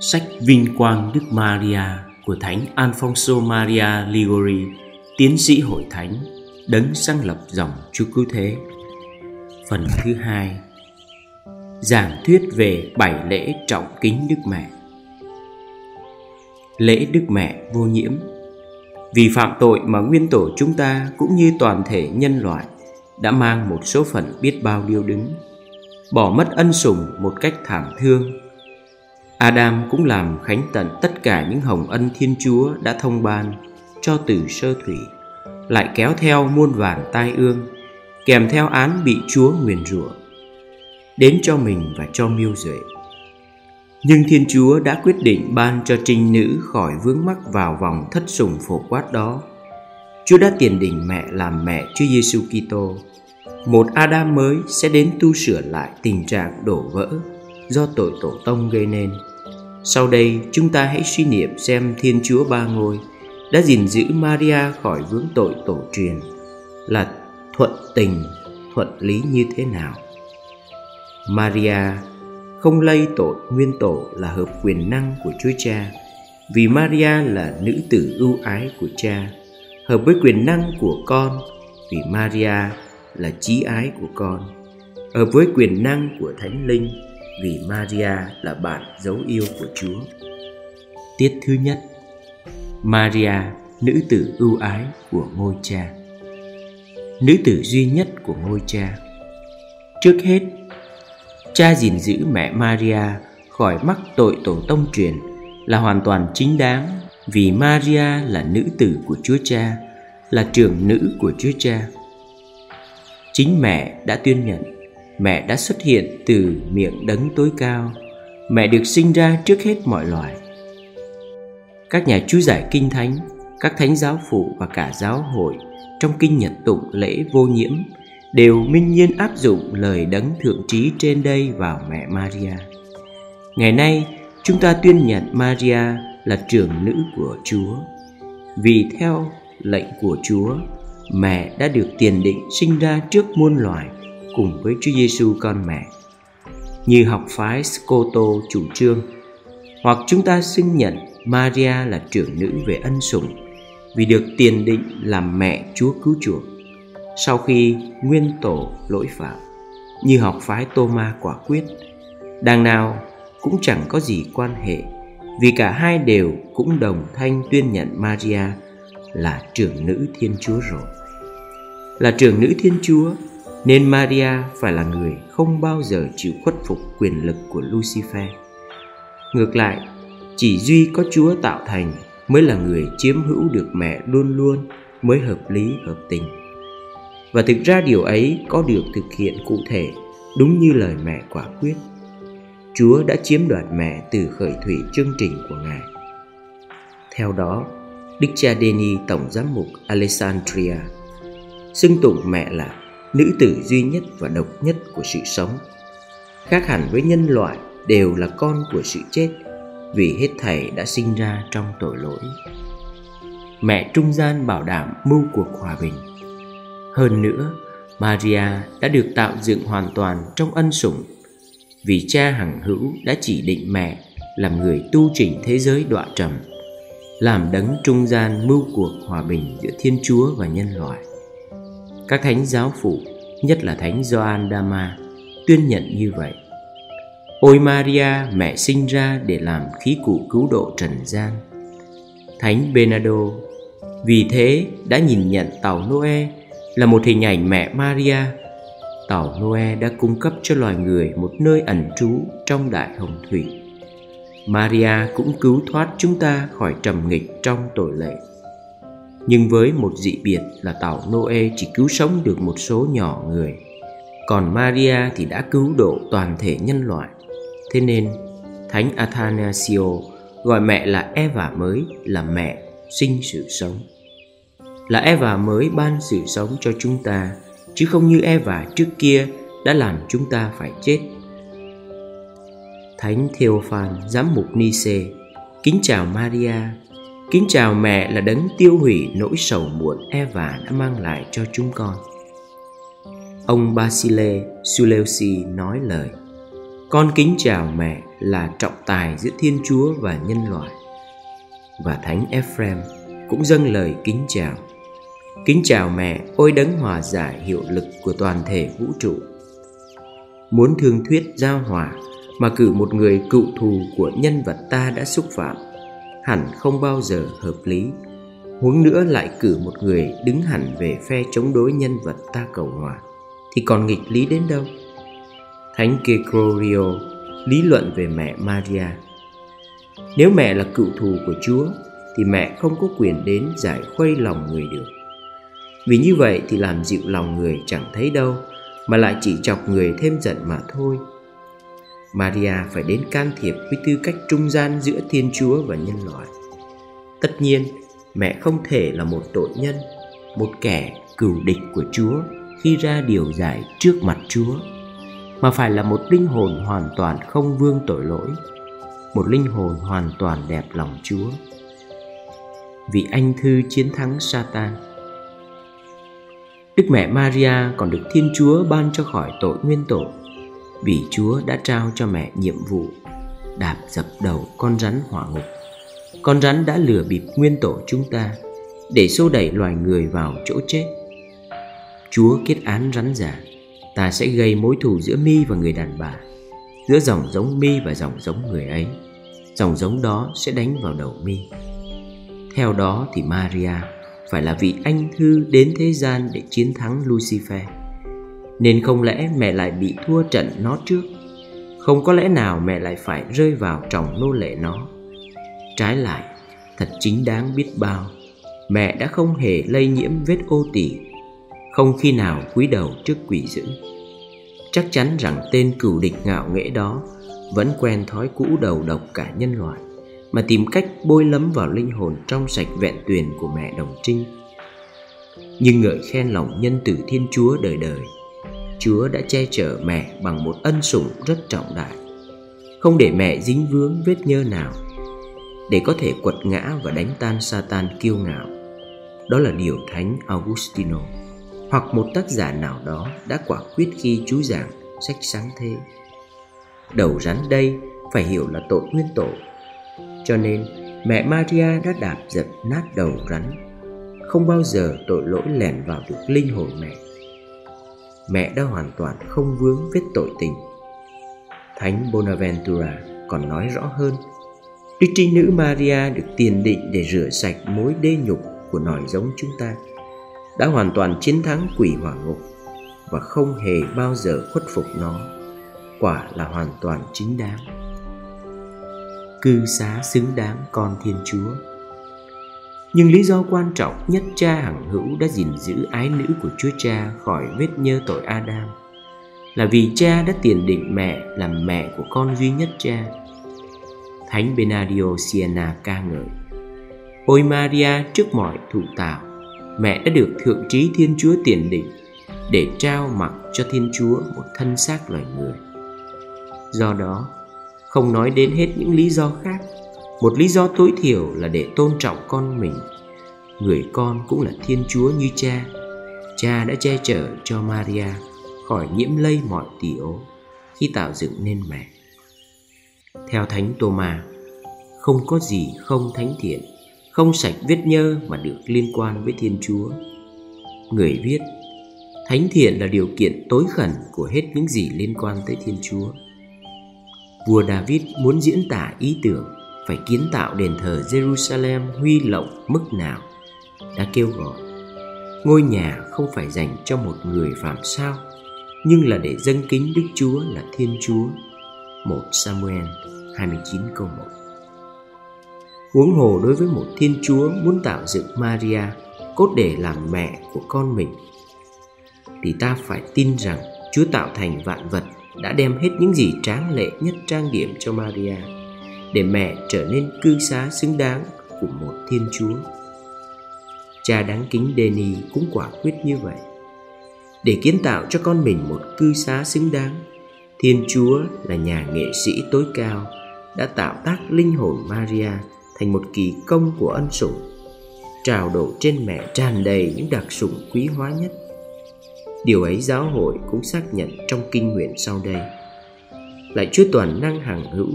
Sách Vinh Quang Đức Maria của Thánh Alfonso Maria Ligori, tiến sĩ hội thánh, đấng sáng lập dòng Chúa Cứu Thế. Phần thứ hai. Giảng thuyết về bảy lễ trọng kính Đức Mẹ. Lễ Đức Mẹ vô nhiễm. Vì phạm tội mà nguyên tổ chúng ta cũng như toàn thể nhân loại đã mang một số phận biết bao điêu đứng bỏ mất ân sủng một cách thảm thương Adam cũng làm khánh tận tất cả những hồng ân Thiên Chúa đã thông ban cho từ sơ thủy, lại kéo theo muôn vàn tai ương, kèm theo án bị Chúa nguyền rủa, đến cho mình và cho miêu duệ. Nhưng Thiên Chúa đã quyết định ban cho trinh nữ khỏi vướng mắc vào vòng thất sủng phổ quát đó. Chúa đã tiền định mẹ làm mẹ Chúa Giêsu Kitô. Một Adam mới sẽ đến tu sửa lại tình trạng đổ vỡ do tội tổ tông gây nên. Sau đây chúng ta hãy suy niệm xem Thiên Chúa Ba Ngôi đã gìn giữ Maria khỏi vướng tội tổ truyền là thuận tình, thuận lý như thế nào. Maria không lây tội nguyên tổ là hợp quyền năng của Chúa Cha vì Maria là nữ tử ưu ái của Cha hợp với quyền năng của con vì Maria là trí ái của con hợp với quyền năng của Thánh Linh vì Maria là bạn dấu yêu của Chúa. Tiết thứ nhất Maria, nữ tử ưu ái của ngôi cha Nữ tử duy nhất của ngôi cha Trước hết, cha gìn giữ mẹ Maria khỏi mắc tội tổ tông truyền là hoàn toàn chính đáng vì Maria là nữ tử của Chúa Cha, là trưởng nữ của Chúa Cha. Chính mẹ đã tuyên nhận mẹ đã xuất hiện từ miệng đấng tối cao mẹ được sinh ra trước hết mọi loài các nhà chú giải kinh thánh các thánh giáo phụ và cả giáo hội trong kinh nhật tụng lễ vô nhiễm đều minh nhiên áp dụng lời đấng thượng trí trên đây vào mẹ Maria. Ngày nay, chúng ta tuyên nhận Maria là trưởng nữ của Chúa. Vì theo lệnh của Chúa, mẹ đã được tiền định sinh ra trước muôn loài cùng với Chúa Giêsu con mẹ. Như học phái Scoto chủ trương, hoặc chúng ta xưng nhận Maria là trưởng nữ về ân sủng vì được tiền định làm mẹ Chúa cứu chuộc sau khi nguyên tổ lỗi phạm như học phái Tô quả quyết đằng nào cũng chẳng có gì quan hệ vì cả hai đều cũng đồng thanh tuyên nhận Maria là trưởng nữ Thiên Chúa rồi là trưởng nữ Thiên Chúa nên Maria phải là người không bao giờ chịu khuất phục quyền lực của Lucifer. Ngược lại, chỉ duy có Chúa tạo thành mới là người chiếm hữu được mẹ luôn luôn mới hợp lý hợp tình. Và thực ra điều ấy có được thực hiện cụ thể đúng như lời mẹ quả quyết. Chúa đã chiếm đoạt mẹ từ khởi thủy chương trình của Ngài. Theo đó, Đức cha Denis Tổng Giám mục Alexandria xưng tụng mẹ là nữ tử duy nhất và độc nhất của sự sống. Khác hẳn với nhân loại, đều là con của sự chết, vì hết thảy đã sinh ra trong tội lỗi. Mẹ trung gian bảo đảm mưu cuộc hòa bình. Hơn nữa, maria đã được tạo dựng hoàn toàn trong ân sủng, vì cha hằng hữu đã chỉ định mẹ làm người tu chỉnh thế giới đọa trầm, làm đấng trung gian mưu cuộc hòa bình giữa thiên chúa và nhân loại các thánh giáo phụ, nhất là thánh Gioan Dama, tuyên nhận như vậy. Ôi Maria, mẹ sinh ra để làm khí cụ cứu độ trần gian. Thánh Bernardo vì thế đã nhìn nhận tàu Noe là một hình ảnh mẹ Maria. Tàu Noe đã cung cấp cho loài người một nơi ẩn trú trong đại hồng thủy. Maria cũng cứu thoát chúng ta khỏi trầm nghịch trong tội lệ nhưng với một dị biệt là tàu Noe chỉ cứu sống được một số nhỏ người. Còn Maria thì đã cứu độ toàn thể nhân loại. Thế nên, Thánh Athanasio gọi mẹ là Eva mới là mẹ sinh sự sống. Là Eva mới ban sự sống cho chúng ta, chứ không như Eva trước kia đã làm chúng ta phải chết. Thánh Theophan giám mục Nice kính chào Maria. Kính chào mẹ là đấng tiêu hủy nỗi sầu muộn Eva đã mang lại cho chúng con. Ông Basile Suleusi nói lời Con kính chào mẹ là trọng tài giữa Thiên Chúa và nhân loại. Và Thánh Ephraim cũng dâng lời kính chào. Kính chào mẹ, ôi đấng hòa giải hiệu lực của toàn thể vũ trụ. Muốn thương thuyết giao hòa mà cử một người cựu thù của nhân vật ta đã xúc phạm, hẳn không bao giờ hợp lý. Huống nữa lại cử một người đứng hẳn về phe chống đối nhân vật ta cầu hòa, thì còn nghịch lý đến đâu? Thánh Gregorio lý luận về mẹ Maria. Nếu mẹ là cựu thù của Chúa thì mẹ không có quyền đến giải khuây lòng người được. Vì như vậy thì làm dịu lòng người chẳng thấy đâu mà lại chỉ chọc người thêm giận mà thôi. Maria phải đến can thiệp với tư cách trung gian giữa Thiên Chúa và nhân loại. Tất nhiên, mẹ không thể là một tội nhân, một kẻ cừu địch của Chúa khi ra điều giải trước mặt Chúa mà phải là một linh hồn hoàn toàn không vương tội lỗi một linh hồn hoàn toàn đẹp lòng chúa vì anh thư chiến thắng satan đức mẹ maria còn được thiên chúa ban cho khỏi tội nguyên tội vì chúa đã trao cho mẹ nhiệm vụ đạp dập đầu con rắn hỏa ngục. Con rắn đã lừa bịp nguyên tổ chúng ta để xô đẩy loài người vào chỗ chết. Chúa kết án rắn giả ta sẽ gây mối thù giữa mi và người đàn bà, giữa dòng giống mi và dòng giống người ấy. Dòng giống đó sẽ đánh vào đầu mi. Theo đó thì maria phải là vị anh thư đến thế gian để chiến thắng lucifer nên không lẽ mẹ lại bị thua trận nó trước? Không có lẽ nào mẹ lại phải rơi vào trọng nô lệ nó. Trái lại, thật chính đáng biết bao, mẹ đã không hề lây nhiễm vết ô tỉ không khi nào cúi đầu trước quỷ dữ. Chắc chắn rằng tên cửu địch ngạo nghễ đó vẫn quen thói cũ đầu độc cả nhân loại, mà tìm cách bôi lấm vào linh hồn trong sạch vẹn tuyền của mẹ đồng trinh. Nhưng ngợi khen lòng nhân tử thiên chúa đời đời chúa đã che chở mẹ bằng một ân sủng rất trọng đại không để mẹ dính vướng vết nhơ nào để có thể quật ngã và đánh tan Satan kiêu ngạo. Đó là điều Thánh Augustino hoặc một tác giả nào đó đã quả quyết khi chú giảng sách sáng thế. Đầu rắn đây phải hiểu là tội nguyên tổ, Cho nên mẹ Maria đã đạp dập nát đầu rắn. Không bao giờ tội lỗi lẻn vào được linh hồn mẹ. Mẹ đã hoàn toàn không vướng vết tội tình. Thánh Bonaventura còn nói rõ hơn Đức Trinh Nữ Maria được tiền định để rửa sạch mối đê nhục của nòi giống chúng ta, đã hoàn toàn chiến thắng quỷ hỏa ngục và không hề bao giờ khuất phục nó. Quả là hoàn toàn chính đáng. Cư xá xứng đáng con thiên chúa nhưng lý do quan trọng nhất cha hằng hữu đã gìn giữ ái nữ của chúa cha khỏi vết nhơ tội adam là vì cha đã tiền định mẹ làm mẹ của con duy nhất cha. Thánh benadio siena ca ngợi, ôi maria, trước mọi thụ tạo, mẹ đã được thượng trí thiên chúa tiền định để trao mặc cho thiên chúa một thân xác loài người. Do đó, không nói đến hết những lý do khác một lý do tối thiểu là để tôn trọng con mình người con cũng là thiên chúa như cha cha đã che chở cho maria khỏi nhiễm lây mọi tỷ ố khi tạo dựng nên mẹ theo thánh Thomas, không có gì không thánh thiện không sạch vết nhơ mà được liên quan với Thiên Chúa. Người viết, thánh thiện là điều kiện tối khẩn của hết những gì liên quan tới Thiên Chúa. Vua David muốn diễn tả ý tưởng phải kiến tạo đền thờ Jerusalem huy lộng mức nào, đã kêu gọi. Ngôi nhà không phải dành cho một người phạm sao, nhưng là để dâng kính Đức Chúa là Thiên Chúa. 1 Samuel 29 câu 1 Huống hồ đối với một thiên chúa muốn tạo dựng Maria cốt để làm mẹ của con mình, thì ta phải tin rằng Chúa tạo thành vạn vật đã đem hết những gì tráng lệ nhất trang điểm cho Maria để mẹ trở nên cư xá xứng đáng của một thiên chúa. Cha đáng kính Denny cũng quả quyết như vậy. Để kiến tạo cho con mình một cư xá xứng đáng, Thiên Chúa là nhà nghệ sĩ tối cao đã tạo tác linh hồn Maria thành một kỳ công của ân sủng trào đổ trên mẹ tràn đầy những đặc sủng quý hóa nhất điều ấy giáo hội cũng xác nhận trong kinh nguyện sau đây lại Chúa toàn năng hằng hữu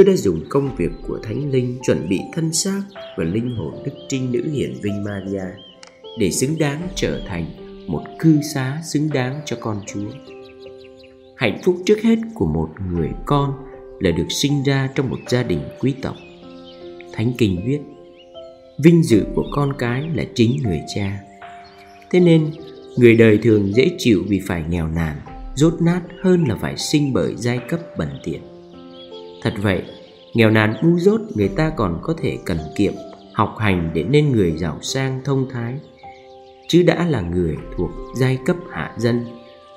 Chúa đã dùng công việc của Thánh Linh chuẩn bị thân xác và linh hồn Đức Trinh Nữ Hiển Vinh Maria để xứng đáng trở thành một cư xá xứng đáng cho con Chúa. Hạnh phúc trước hết của một người con là được sinh ra trong một gia đình quý tộc. Thánh Kinh viết, vinh dự của con cái là chính người cha. Thế nên, người đời thường dễ chịu vì phải nghèo nàn, rốt nát hơn là phải sinh bởi giai cấp bẩn tiện. Thật vậy, nghèo nàn ngu dốt người ta còn có thể cần kiệm, học hành để nên người giàu sang thông thái. Chứ đã là người thuộc giai cấp hạ dân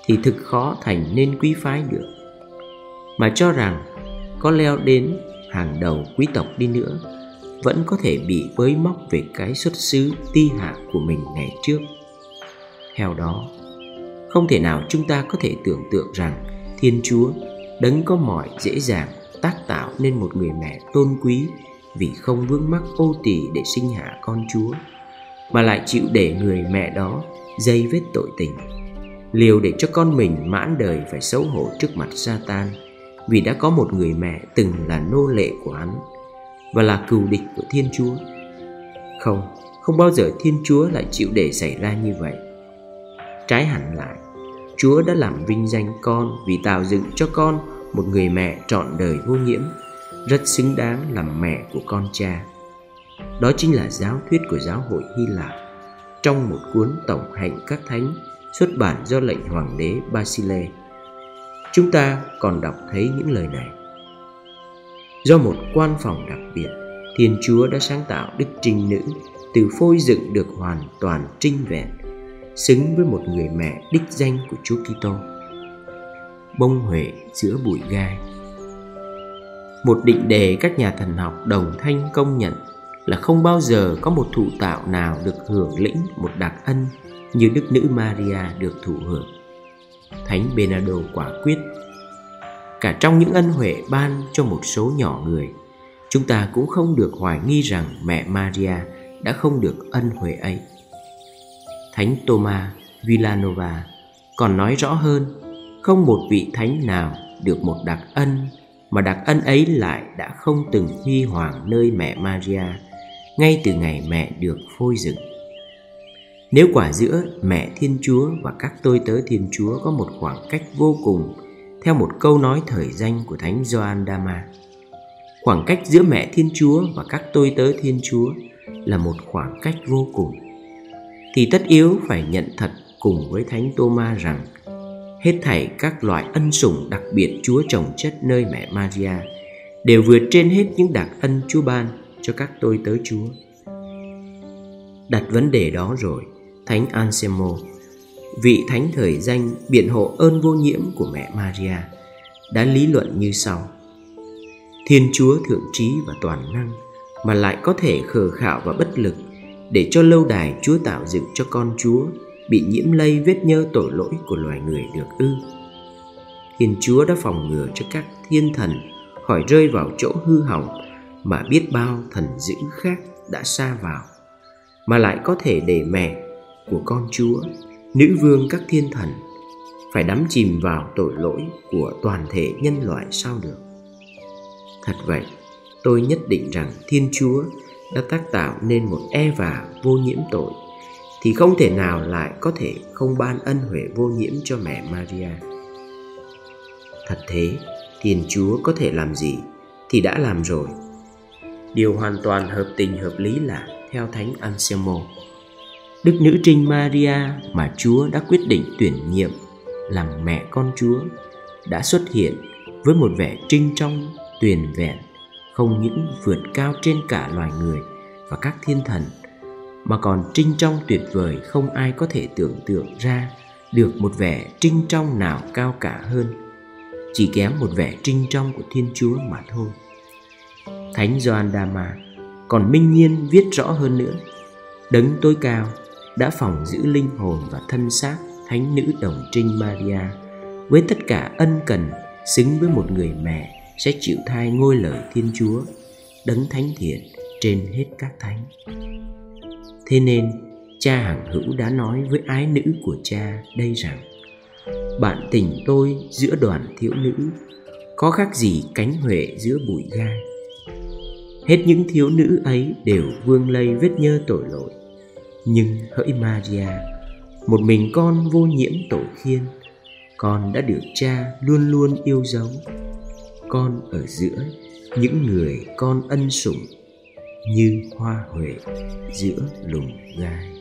thì thực khó thành nên quý phái được. Mà cho rằng có leo đến hàng đầu quý tộc đi nữa vẫn có thể bị bới móc về cái xuất xứ ti hạ của mình ngày trước. Theo đó, không thể nào chúng ta có thể tưởng tượng rằng Thiên Chúa đấng có mọi dễ dàng tác tạo nên một người mẹ tôn quý vì không vướng mắc ô tỳ để sinh hạ con Chúa mà lại chịu để người mẹ đó dây vết tội tình liều để cho con mình mãn đời phải xấu hổ trước mặt Satan vì đã có một người mẹ từng là nô lệ của hắn và là cừu địch của Thiên Chúa. Không, không bao giờ Thiên Chúa lại chịu để xảy ra như vậy. Trái hẳn lại, Chúa đã làm vinh danh con vì tạo dựng cho con một người mẹ trọn đời vô nhiễm, rất xứng đáng làm mẹ của con cha. Đó chính là giáo thuyết của giáo hội Hy Lạp trong một cuốn tổng hạnh các thánh xuất bản do lệnh hoàng đế Basile. Chúng ta còn đọc thấy những lời này. Do một quan phòng đặc biệt, Thiên Chúa đã sáng tạo Đức Trinh Nữ từ phôi dựng được hoàn toàn trinh vẹn, xứng với một người mẹ đích danh của Chúa Kitô. Bông huệ giữa bụi gai Một định đề các nhà thần học đồng thanh công nhận là không bao giờ có một thụ tạo nào được hưởng lĩnh một đặc ân như Đức Nữ Maria được thụ hưởng. Thánh Bernardo quả quyết cả trong những ân huệ ban cho một số nhỏ người chúng ta cũng không được hoài nghi rằng mẹ Maria đã không được ân huệ ấy. Thánh Thomas Villanova còn nói rõ hơn, không một vị thánh nào được một đặc ân, mà đặc ân ấy lại đã không từng huy hoàng nơi mẹ Maria ngay từ ngày mẹ được phôi dựng. Nếu quả giữa mẹ Thiên Chúa và các tôi tớ Thiên Chúa có một khoảng cách vô cùng theo một câu nói thời danh của Thánh Gioan Dama. Khoảng cách giữa mẹ Thiên Chúa và các tôi tớ Thiên Chúa là một khoảng cách vô cùng. Thì tất yếu phải nhận thật cùng với Thánh Tô-ma rằng hết thảy các loại ân sủng đặc biệt Chúa trồng chất nơi mẹ Maria đều vượt trên hết những đặc ân Chúa ban cho các tôi tớ Chúa. Đặt vấn đề đó rồi, Thánh Anselmo vị thánh thời danh biện hộ ơn vô nhiễm của mẹ Maria đã lý luận như sau Thiên Chúa thượng trí và toàn năng mà lại có thể khờ khạo và bất lực để cho lâu đài Chúa tạo dựng cho con Chúa bị nhiễm lây vết nhơ tội lỗi của loài người được ư. Thiên Chúa đã phòng ngừa cho các thiên thần khỏi rơi vào chỗ hư hỏng mà biết bao thần dữ khác đã xa vào, mà lại có thể để mẹ của con Chúa, nữ vương các thiên thần, phải đắm chìm vào tội lỗi của toàn thể nhân loại sao được thật vậy, tôi nhất định rằng thiên chúa đã tác tạo nên một e và vô nhiễm tội thì không thể nào lại có thể không ban ân huệ vô nhiễm cho mẹ maria. Thật thế thiên chúa có thể làm gì thì đã làm rồi. Điều hoàn toàn hợp tình hợp lý là theo thánh anselmo. Đức Nữ Trinh Maria mà Chúa đã quyết định tuyển nhiệm làm mẹ con Chúa đã xuất hiện với một vẻ trinh trong, tuyền vẹn, không những vượt cao trên cả loài người và các thiên thần, mà còn trinh trong tuyệt vời không ai có thể tưởng tượng ra được một vẻ trinh trong nào cao cả hơn, chỉ kém một vẻ trinh trong của Thiên Chúa mà thôi. Thánh Gioan Đama còn minh nhiên viết rõ hơn nữa, đấng tối cao đã phòng giữ linh hồn và thân xác thánh nữ đồng trinh Maria với tất cả ân cần xứng với một người mẹ sẽ chịu thai ngôi lời Thiên Chúa đấng thánh thiện trên hết các thánh. Thế nên, cha hằng hữu đã nói với ái nữ của cha đây rằng, bạn tình tôi giữa đoàn thiếu nữ, có khác gì cánh huệ giữa bụi gai? Hết những thiếu nữ ấy đều vương lây vết nhơ tội lỗi. Nhưng hỡi maria, một mình con vô nhiễm tội khiên, con đã được cha luôn luôn yêu dấu. Con ở giữa những người con ân sủng như hoa huệ giữa lùng gai.